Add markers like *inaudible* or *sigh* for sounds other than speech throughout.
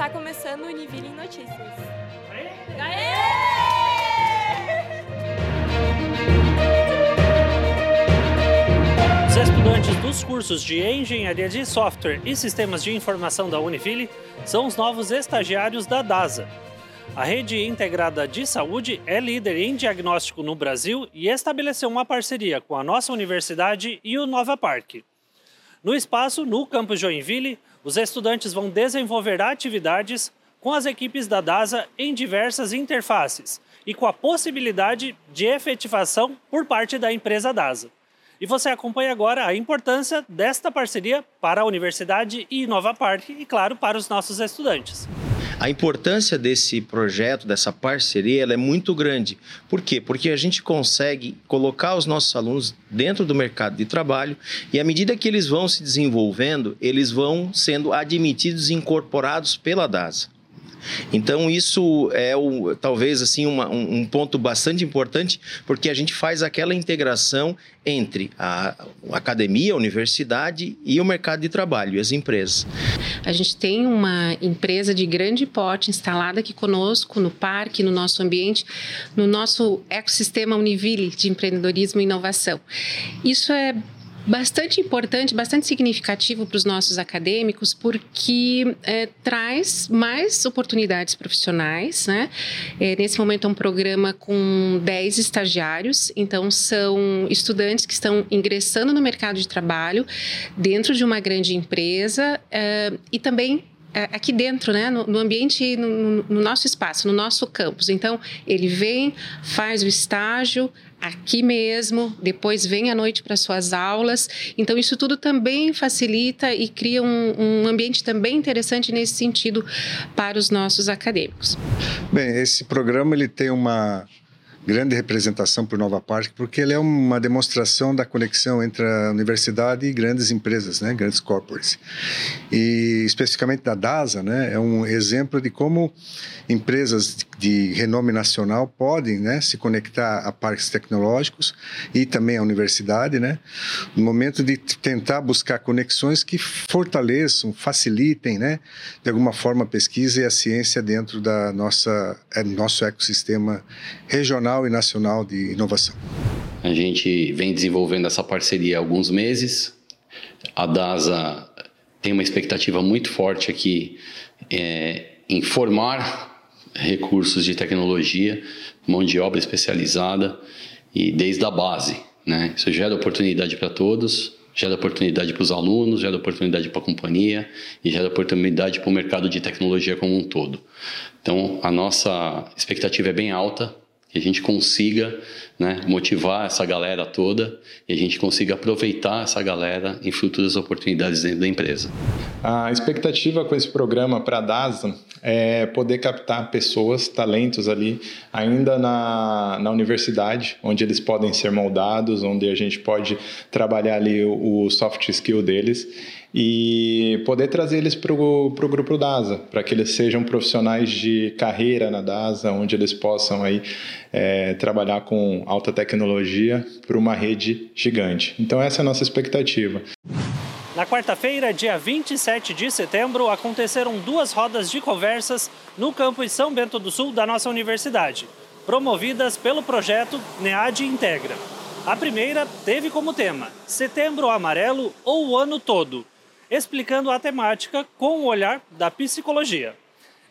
Está começando o Univille em Notícias. Aê! Os estudantes dos cursos de Engenharia de Software e Sistemas de Informação da Univille são os novos estagiários da DASA. A rede integrada de saúde é líder em diagnóstico no Brasil e estabeleceu uma parceria com a nossa universidade e o Nova Parque. No espaço, no campus Joinville, os estudantes vão desenvolver atividades com as equipes da DASA em diversas interfaces e com a possibilidade de efetivação por parte da empresa DASA. E você acompanha agora a importância desta parceria para a universidade e Nova Parque e, claro, para os nossos estudantes. A importância desse projeto, dessa parceria, ela é muito grande. Por quê? Porque a gente consegue colocar os nossos alunos dentro do mercado de trabalho e à medida que eles vão se desenvolvendo, eles vão sendo admitidos e incorporados pela DASA. Então isso é o, talvez assim uma, um, ponto bastante importante porque a gente faz aquela integração entre a, a academia, a universidade e o mercado de trabalho e as empresas. A gente tem uma empresa de grande porte instalada aqui conosco no parque, no nosso ambiente, no nosso ecossistema Univille de empreendedorismo e inovação. Isso é bastante importante, bastante significativo para os nossos acadêmicos, porque é, traz mais oportunidades profissionais. Né? É, nesse momento é um programa com 10 estagiários, então são estudantes que estão ingressando no mercado de trabalho dentro de uma grande empresa é, e também aqui dentro, né, no, no ambiente, no, no, nosso espaço, no nosso campus. Então, ele vem, faz o estágio aqui mesmo, depois vem à noite para suas aulas. Então, isso tudo também facilita e cria um, um ambiente também interessante nesse sentido para os nossos acadêmicos. Bem, esse programa ele tem uma grande representação por Nova Parque, porque ele é uma demonstração da conexão entre a universidade e grandes empresas, né, grandes corporates. E especificamente da DASA, né, é um exemplo de como empresas de renome nacional podem, né, se conectar a parques tecnológicos e também à universidade, né, no momento de tentar buscar conexões que fortaleçam, facilitem, né, de alguma forma a pesquisa e a ciência dentro da nossa é, nosso ecossistema regional regional e nacional de inovação. A gente vem desenvolvendo essa parceria há alguns meses. A DASA tem uma expectativa muito forte aqui é, em formar recursos de tecnologia, mão de obra especializada e desde a base. Né? Isso gera oportunidade para todos, gera oportunidade para os alunos, gera oportunidade para a companhia e gera oportunidade para o mercado de tecnologia como um todo. Então, a nossa expectativa é bem alta que a gente consiga né, motivar essa galera toda e a gente consiga aproveitar essa galera em futuras oportunidades dentro da empresa. A expectativa com esse programa para a DASA é poder captar pessoas, talentos ali, ainda na, na universidade, onde eles podem ser moldados, onde a gente pode trabalhar ali o, o soft skill deles e poder trazer eles para o grupo DASA, para que eles sejam profissionais de carreira na DASA, onde eles possam aí, é, trabalhar com alta tecnologia para uma rede gigante. Então essa é a nossa expectativa. Na quarta-feira, dia 27 de setembro, aconteceram duas rodas de conversas no campus São Bento do Sul da nossa universidade, promovidas pelo projeto NEAD Integra. A primeira teve como tema Setembro Amarelo ou o Ano Todo, explicando a temática com o olhar da psicologia.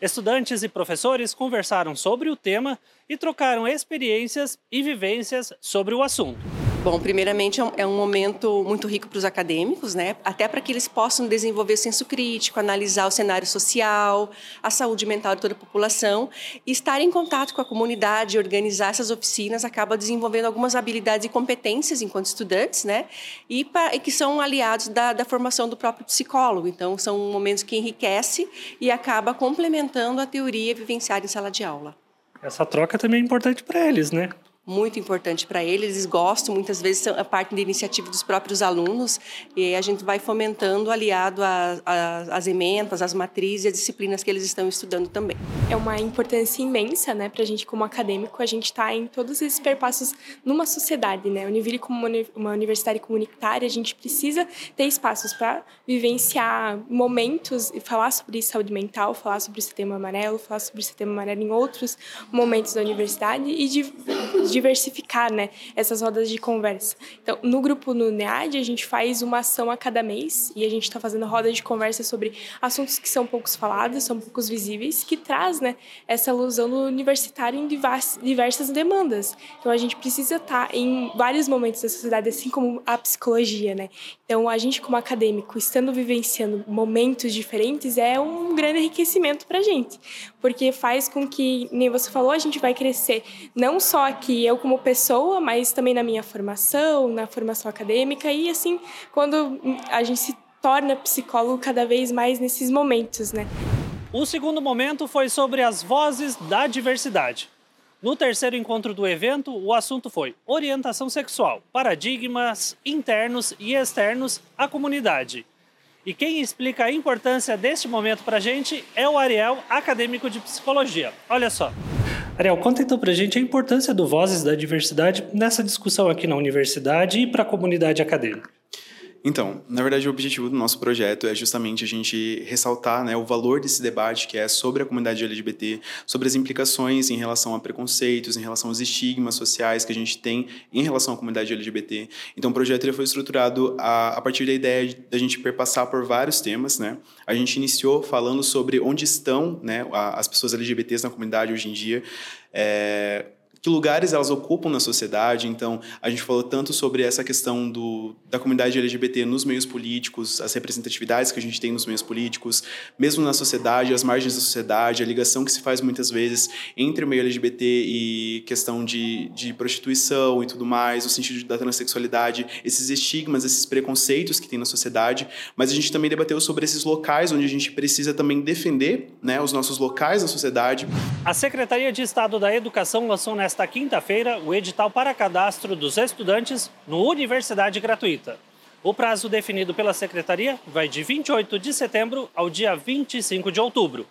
Estudantes e professores conversaram sobre o tema e trocaram experiências e vivências sobre o assunto. Bom, primeiramente é, é um momento muito rico para os acadêmicos, né? Até para que eles possam desenvolver senso crítico, analisar o cenário social, a saúde mental de toda a população e estar em contato com a comunidade, organizar essas oficinas, acaba desenvolvendo algumas habilidades e competências enquanto estudantes, né? E, pra, e que são aliados da, da formação do próprio psicólogo. Então, são momentos que enriquece e acaba complementando a teoria vivenciada em sala de aula. Essa troca também é importante para eles, né? Muito importante para eles. Eles gostam, muitas vezes são a parte da iniciativa dos próprios alunos e a gente vai fomentando aliado às emendas, às matrizes e às disciplinas que eles estão estudando também. É uma importância imensa, né, para a gente como acadêmico, a gente está em todos esses perpassos numa sociedade, né? Univille como uma universidade comunitária, a gente precisa ter espaços para vivenciar momentos e falar sobre saúde mental, falar sobre o sistema amarelo, falar sobre o sistema amarelo em outros momentos da universidade e diversificar, né, essas rodas de conversa. Então, no grupo no NEAD, a gente faz uma ação a cada mês e a gente está fazendo roda de conversa sobre assuntos que são poucos falados, são poucos visíveis, que traz, né, essa alusão no universitário em diversas demandas. Então, a gente precisa estar tá em vários momentos da sociedade, assim como a psicologia, né? Então, a gente como acadêmico, estando vivenciando momentos diferentes, é um grande enriquecimento para a gente, porque faz com que, nem você falou, a gente vai crescer não só aqui eu como pessoa, mas também na minha formação, na formação acadêmica e assim, quando a gente se torna psicólogo cada vez mais nesses momentos, né? O segundo momento foi sobre as vozes da diversidade. No terceiro encontro do evento, o assunto foi orientação sexual, paradigmas internos e externos à comunidade. E quem explica a importância deste momento para a gente é o Ariel, acadêmico de psicologia. Olha só. Ariel, conta então para a gente a importância do Vozes da Diversidade nessa discussão aqui na universidade e para a comunidade acadêmica. Então, na verdade, o objetivo do nosso projeto é justamente a gente ressaltar né, o valor desse debate que é sobre a comunidade LGBT, sobre as implicações em relação a preconceitos, em relação aos estigmas sociais que a gente tem em relação à comunidade LGBT. Então, o projeto ele foi estruturado a, a partir da ideia da gente perpassar por vários temas. Né? A gente iniciou falando sobre onde estão né, as pessoas LGBTs na comunidade hoje em dia. É, que lugares elas ocupam na sociedade. Então, a gente falou tanto sobre essa questão do, da comunidade LGBT nos meios políticos, as representatividades que a gente tem nos meios políticos, mesmo na sociedade, as margens da sociedade, a ligação que se faz muitas vezes entre o meio LGBT e questão de, de prostituição e tudo mais, o sentido da transexualidade, esses estigmas, esses preconceitos que tem na sociedade. Mas a gente também debateu sobre esses locais onde a gente precisa também defender né, os nossos locais na sociedade. A Secretaria de Estado da Educação lançou nessa nesta quinta-feira o edital para cadastro dos estudantes no Universidade Gratuita. O prazo definido pela Secretaria vai de 28 de setembro ao dia 25 de outubro.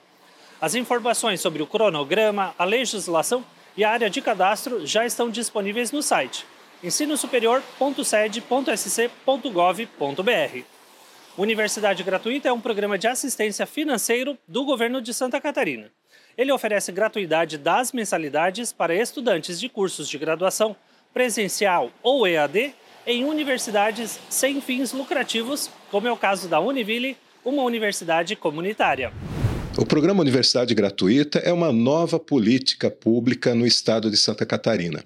As informações sobre o cronograma, a legislação e a área de cadastro já estão disponíveis no site ensinoSuperior.sed.sc.gov.br. Universidade Gratuita é um programa de assistência financeiro do governo de Santa Catarina. Ele oferece gratuidade das mensalidades para estudantes de cursos de graduação, presencial ou EAD, em universidades sem fins lucrativos, como é o caso da Univille, uma universidade comunitária. O programa Universidade Gratuita é uma nova política pública no estado de Santa Catarina.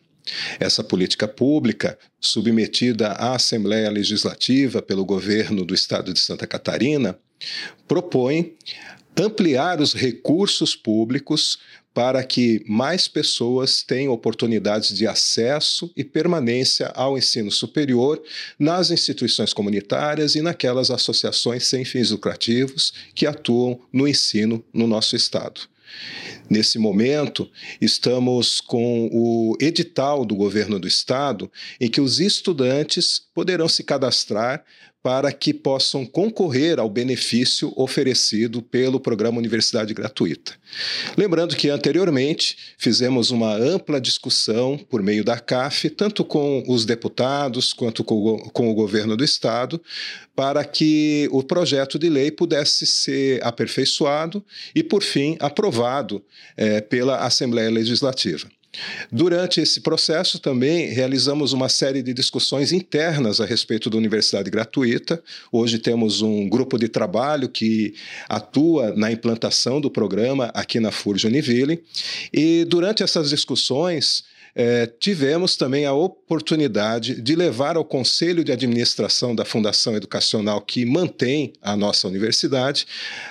Essa política pública, submetida à Assembleia Legislativa pelo governo do estado de Santa Catarina, propõe ampliar os recursos públicos para que mais pessoas tenham oportunidades de acesso e permanência ao ensino superior nas instituições comunitárias e naquelas associações sem fins lucrativos que atuam no ensino no nosso estado. Nesse momento, estamos com o edital do governo do estado, em que os estudantes poderão se cadastrar para que possam concorrer ao benefício oferecido pelo programa Universidade Gratuita. Lembrando que anteriormente fizemos uma ampla discussão por meio da CAF, tanto com os deputados quanto com o governo do estado, para que o projeto de lei pudesse ser aperfeiçoado e, por fim, aprovado é, pela Assembleia Legislativa. Durante esse processo, também realizamos uma série de discussões internas a respeito da universidade gratuita. Hoje temos um grupo de trabalho que atua na implantação do programa aqui na FURJ Univille. E durante essas discussões, é, tivemos também a oportunidade de levar ao Conselho de Administração da Fundação Educacional que mantém a nossa universidade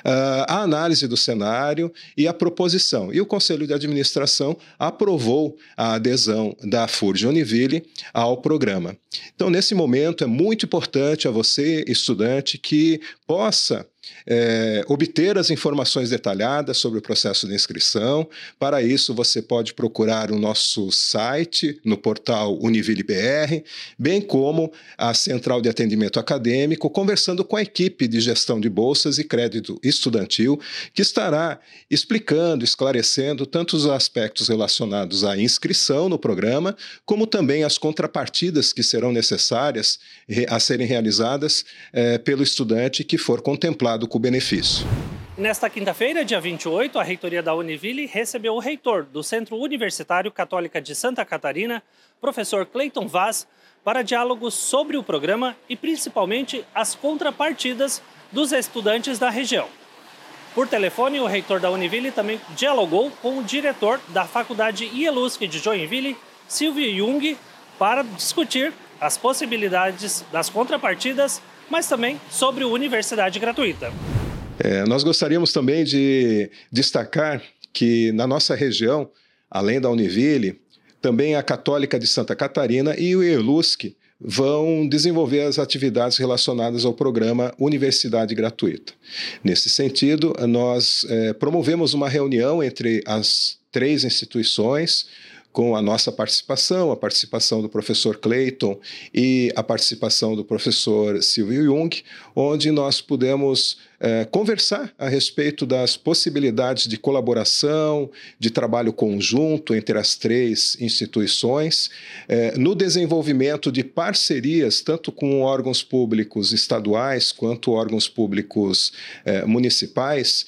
uh, a análise do cenário e a proposição. E o Conselho de Administração aprovou a adesão da FURJ Univille ao programa. Então, nesse momento, é muito importante a você, estudante, que possa é, obter as informações detalhadas sobre o processo de inscrição. Para isso, você pode procurar o nosso site no portal Univille BR, bem como a Central de Atendimento Acadêmico, conversando com a equipe de gestão de bolsas e crédito estudantil, que estará explicando, esclarecendo tanto os aspectos relacionados à inscrição no programa, como também as contrapartidas que serão necessárias a serem realizadas é, pelo estudante que for contemplado com o benefício. Nesta quinta-feira, dia 28, a reitoria da Univille recebeu o reitor do Centro Universitário Católica de Santa Catarina, professor Clayton Vaz, para diálogos sobre o programa e principalmente as contrapartidas dos estudantes da região. Por telefone, o reitor da Univille também dialogou com o diretor da Faculdade IELUSC de Joinville, Silvio Jung, para discutir as possibilidades das contrapartidas, mas também sobre universidade gratuita. É, nós gostaríamos também de destacar que na nossa região, além da Univille, também a Católica de Santa Catarina e o ELUSC vão desenvolver as atividades relacionadas ao programa Universidade Gratuita. Nesse sentido, nós é, promovemos uma reunião entre as três instituições, com a nossa participação, a participação do professor Clayton e a participação do professor Silvio Jung, onde nós pudemos é, conversar a respeito das possibilidades de colaboração, de trabalho conjunto entre as três instituições, é, no desenvolvimento de parcerias, tanto com órgãos públicos estaduais quanto órgãos públicos é, municipais,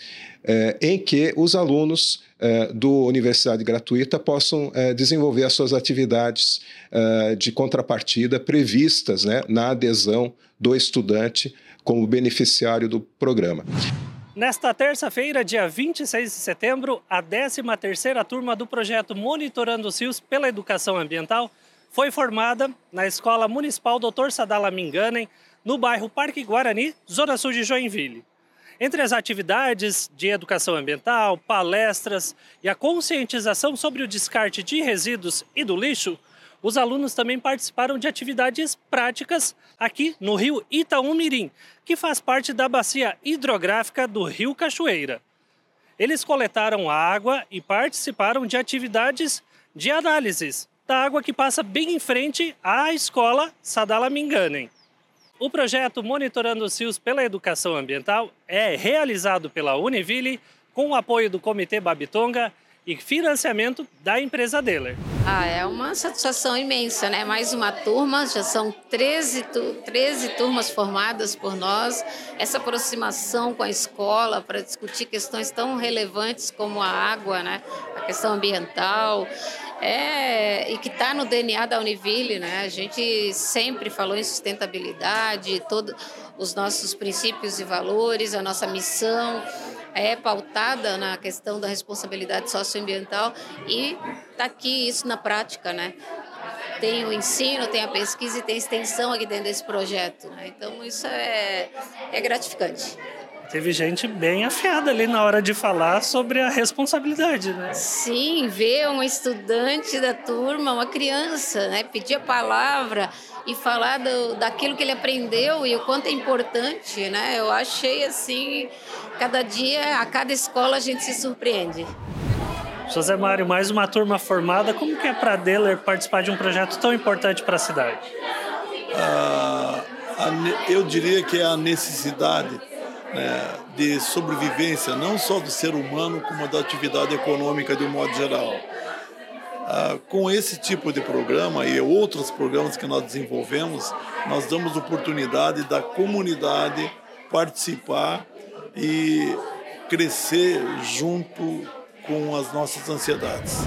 em que os alunos eh, do Universidade Gratuita possam eh, desenvolver as suas atividades eh, de contrapartida previstas né, na adesão do estudante como beneficiário do programa. Nesta terça-feira, dia 26 de setembro, a 13ª turma do projeto Monitorando os Rios pela Educação Ambiental foi formada na Escola Municipal Dr. Sadala Minganem, no bairro Parque Guarani, Zona Sul de Joinville. Entre as atividades de educação ambiental, palestras e a conscientização sobre o descarte de resíduos e do lixo, os alunos também participaram de atividades práticas aqui no rio Itaúmirim, que faz parte da bacia hidrográfica do rio Cachoeira. Eles coletaram água e participaram de atividades de análises da água que passa bem em frente à escola Sadala Minganem. O projeto Monitorando os Rios pela Educação Ambiental é realizado pela Univille com o apoio do Comitê Babitonga e financiamento da empresa Deller. Ah, é uma satisfação imensa, né? Mais uma turma, já são 13, 13 turmas formadas por nós. Essa aproximação com a escola para discutir questões tão relevantes como a água, né? A questão ambiental. É, e que está no DNA da Univille, né? A gente sempre falou em sustentabilidade, todos os nossos princípios e valores, a nossa missão é pautada na questão da responsabilidade socioambiental e está aqui isso na prática, né? Tem o ensino, tem a pesquisa e tem extensão aqui dentro desse projeto. Né? Então isso é, é gratificante. Teve gente bem afiada ali na hora de falar sobre a responsabilidade, né? Sim, ver um estudante da turma, uma criança, né, pedir a palavra e falar do, daquilo que ele aprendeu e o quanto é importante, né? Eu achei assim, cada dia, a cada escola a gente se surpreende. José Mário, mais uma turma formada. Como que é para a Deller participar de um projeto tão importante para a cidade? Ah, a, eu diria que é a necessidade né, de sobrevivência, não só do ser humano, como da atividade econômica de um modo geral. Ah, com esse tipo de programa e outros programas que nós desenvolvemos, nós damos oportunidade da comunidade participar e crescer junto com as nossas ansiedades.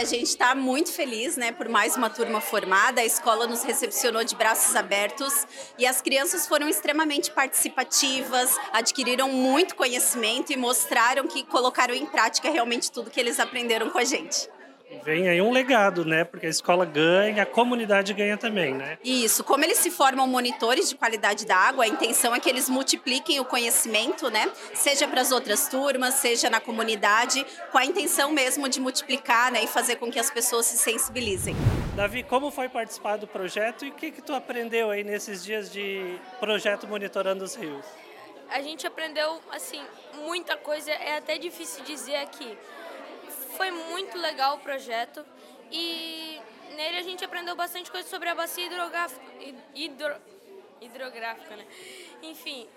A gente está muito feliz, né, por mais uma turma formada. A escola nos recepcionou de braços abertos e as crianças foram extremamente participativas, adquiriram muito conhecimento e mostraram que colocaram em prática realmente tudo que eles aprenderam com a gente. Vem aí um legado, né? Porque a escola ganha, a comunidade ganha também, né? Isso. Como eles se formam monitores de qualidade da água, a intenção é que eles multipliquem o conhecimento, né? Seja para as outras turmas, seja na comunidade, com a intenção mesmo de multiplicar, né? E fazer com que as pessoas se sensibilizem. Davi, como foi participar do projeto e o que que tu aprendeu aí nesses dias de projeto Monitorando os Rios? a gente aprendeu, assim, muita coisa, é até difícil dizer aqui. Foi muito legal o projeto e nele a gente aprendeu bastante coisa sobre a bacia hidrográfica, hidro, hidrográfica né? Enfim,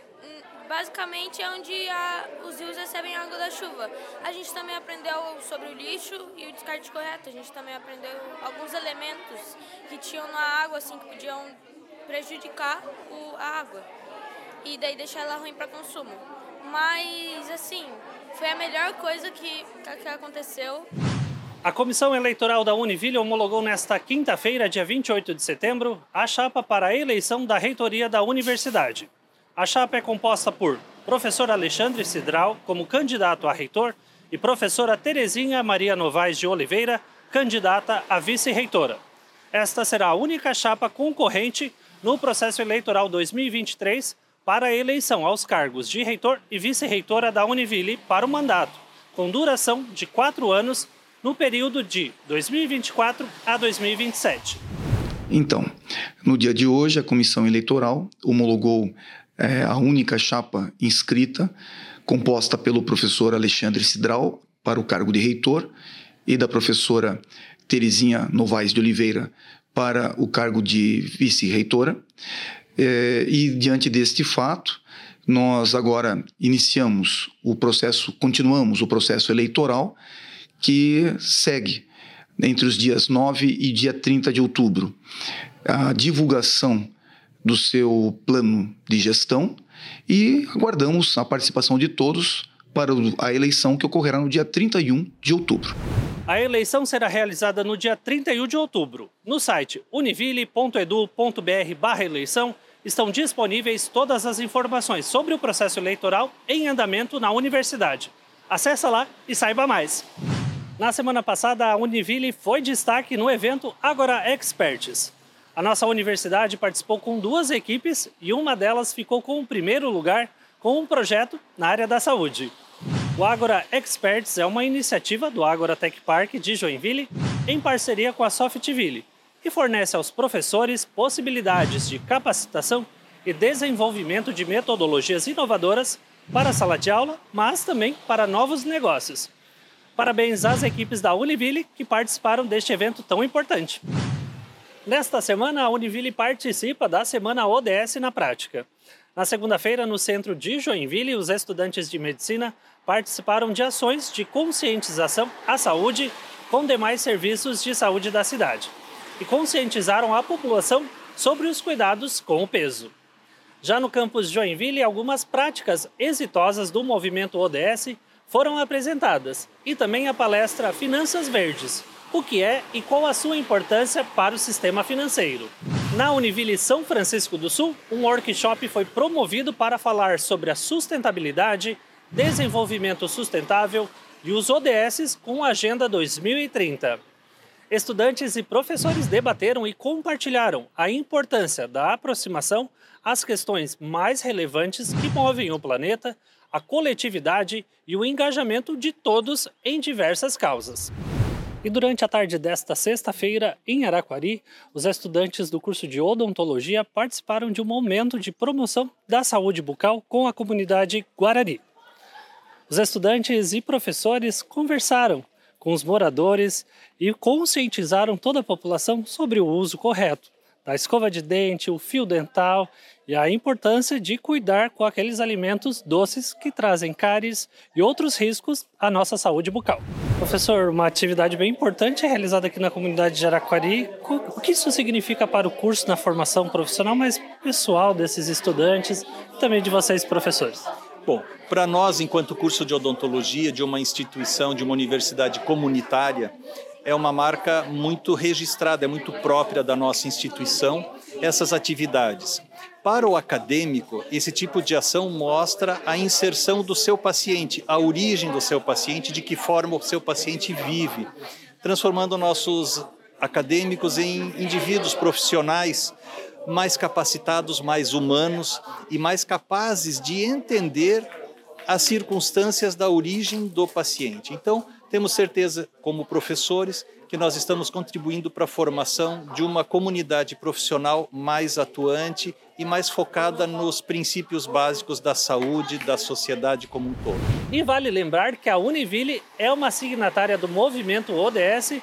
basicamente é onde a, os rios recebem água da chuva. A gente também aprendeu sobre o lixo e o descarte correto. A gente também aprendeu alguns elementos que tinham na água, assim, que podiam prejudicar o, a água e daí deixar ela ruim para consumo. Mas, assim, foi a melhor coisa que, que aconteceu. A Comissão Eleitoral da Univille homologou nesta quinta-feira, dia 28 de setembro, a chapa para a eleição da reitoria da universidade. A chapa é composta por professor Alexandre Cidral como candidato a reitor e professora Terezinha Maria Novaes de Oliveira, candidata a vice-reitora. Esta será a única chapa concorrente no processo eleitoral 2023 para a eleição aos cargos de reitor e vice-reitora da Univille para o mandato, com duração de quatro anos no período de 2024 a 2027. Então, no dia de hoje, a comissão eleitoral homologou é a única chapa inscrita, composta pelo professor Alexandre Cidral para o cargo de reitor e da professora Terezinha Novaes de Oliveira para o cargo de vice-reitora. É, e diante deste fato, nós agora iniciamos o processo, continuamos o processo eleitoral que segue entre os dias 9 e dia 30 de outubro. A divulgação do seu plano de gestão e aguardamos a participação de todos para a eleição que ocorrerá no dia 31 de outubro. A eleição será realizada no dia 31 de outubro. No site univille.edu.br/eleição estão disponíveis todas as informações sobre o processo eleitoral em andamento na universidade. Acesse lá e saiba mais. Na semana passada, a Univille foi destaque no evento Agora Experts. A nossa universidade participou com duas equipes e uma delas ficou com o primeiro lugar com um projeto na área da saúde. O Agora Experts é uma iniciativa do Agora Tech Park de Joinville em parceria com a Softville e fornece aos professores possibilidades de capacitação e desenvolvimento de metodologias inovadoras para a sala de aula, mas também para novos negócios. Parabéns às equipes da Univille que participaram deste evento tão importante. Nesta semana, a Univille participa da Semana ODS na Prática. Na segunda-feira, no centro de Joinville, os estudantes de medicina participaram de ações de conscientização à saúde com demais serviços de saúde da cidade e conscientizaram a população sobre os cuidados com o peso. Já no campus Joinville, algumas práticas exitosas do movimento ODS foram apresentadas e também a palestra Finanças Verdes, o que é e qual a sua importância para o sistema financeiro. Na Univille São Francisco do Sul, um workshop foi promovido para falar sobre a sustentabilidade, desenvolvimento sustentável e os ODS com a Agenda 2030. Estudantes e professores debateram e compartilharam a importância da aproximação às questões mais relevantes que movem o planeta, a coletividade e o engajamento de todos em diversas causas. E durante a tarde desta sexta-feira, em Araquari, os estudantes do curso de odontologia participaram de um momento de promoção da saúde bucal com a comunidade Guarani. Os estudantes e professores conversaram com os moradores e conscientizaram toda a população sobre o uso correto da escova de dente, o fio dental e a importância de cuidar com aqueles alimentos doces que trazem cáries e outros riscos à nossa saúde bucal. Professor, uma atividade bem importante é realizada aqui na comunidade de Araquari. O que isso significa para o curso na formação profissional, mas pessoal desses estudantes e também de vocês, professores? Bom, para nós, enquanto curso de odontologia de uma instituição, de uma universidade comunitária, é uma marca muito registrada, é muito própria da nossa instituição, essas atividades. Para o acadêmico, esse tipo de ação mostra a inserção do seu paciente, a origem do seu paciente, de que forma o seu paciente vive, transformando nossos acadêmicos em indivíduos profissionais mais capacitados, mais humanos e mais capazes de entender as circunstâncias da origem do paciente. Então, temos certeza, como professores, que nós estamos contribuindo para a formação de uma comunidade profissional mais atuante e mais focada nos princípios básicos da saúde da sociedade como um todo. E vale lembrar que a Univille é uma signatária do movimento ODS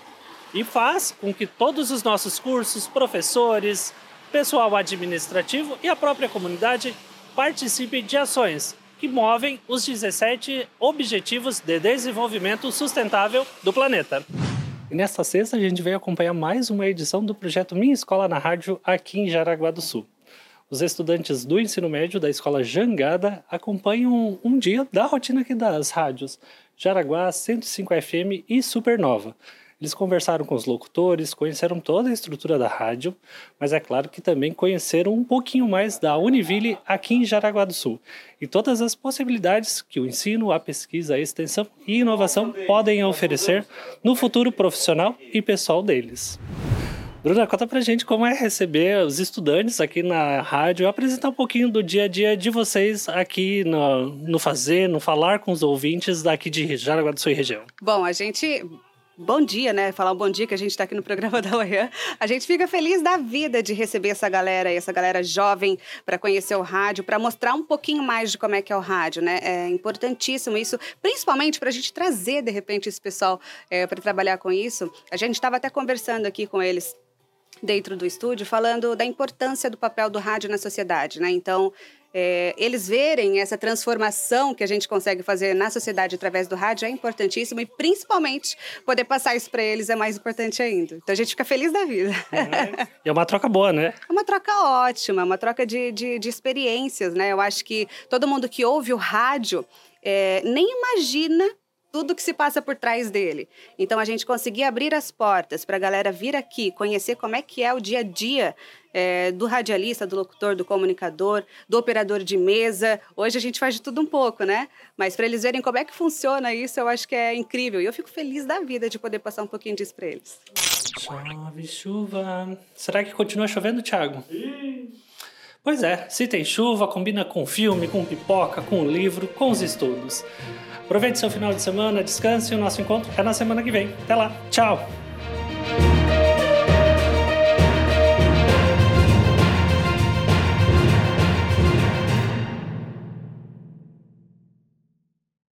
e faz com que todos os nossos cursos, professores, pessoal administrativo e a própria comunidade participem de ações que movem os 17 Objetivos de Desenvolvimento Sustentável do planeta. E nesta sexta a gente veio acompanhar mais uma edição do projeto Minha Escola na Rádio aqui em Jaraguá do Sul. Os estudantes do ensino médio da escola Jangada acompanham um dia da rotina aqui das rádios Jaraguá 105 FM e Supernova. Eles conversaram com os locutores, conheceram toda a estrutura da rádio, mas é claro que também conheceram um pouquinho mais da Univille aqui em Jaraguá do Sul e todas as possibilidades que o ensino, a pesquisa, a extensão e inovação podem oferecer no futuro profissional e pessoal deles. Bruna, conta pra gente como é receber os estudantes aqui na rádio, apresentar um pouquinho do dia a dia de vocês aqui no, no fazer, no falar com os ouvintes daqui de Jaraguá do Sul e região. Bom, a gente bom dia, né? Falar um bom dia que a gente está aqui no programa *laughs* da manhã. A gente fica feliz da vida de receber essa galera, essa galera jovem para conhecer o rádio, para mostrar um pouquinho mais de como é que é o rádio, né? É importantíssimo isso, principalmente para a gente trazer de repente esse pessoal é, para trabalhar com isso. A gente estava até conversando aqui com eles dentro do estúdio falando da importância do papel do rádio na sociedade, né? Então é, eles verem essa transformação que a gente consegue fazer na sociedade através do rádio é importantíssimo e principalmente poder passar isso para eles é mais importante ainda. Então a gente fica feliz da vida. E é uma troca boa, né? É uma troca ótima, uma troca de, de, de experiências, né? Eu acho que todo mundo que ouve o rádio é, nem imagina tudo que se passa por trás dele. Então a gente conseguir abrir as portas para a galera vir aqui, conhecer como é que é o dia a dia é, do radialista, do locutor, do comunicador, do operador de mesa. Hoje a gente faz de tudo um pouco, né? Mas para eles verem como é que funciona isso, eu acho que é incrível. E eu fico feliz da vida de poder passar um pouquinho disso para eles. Chove chuva. Será que continua chovendo, Thiago? Pois é, se tem chuva, combina com filme, com pipoca, com livro, com os estudos. Aproveite seu final de semana, descanse e o nosso encontro é na semana que vem. Até lá, tchau!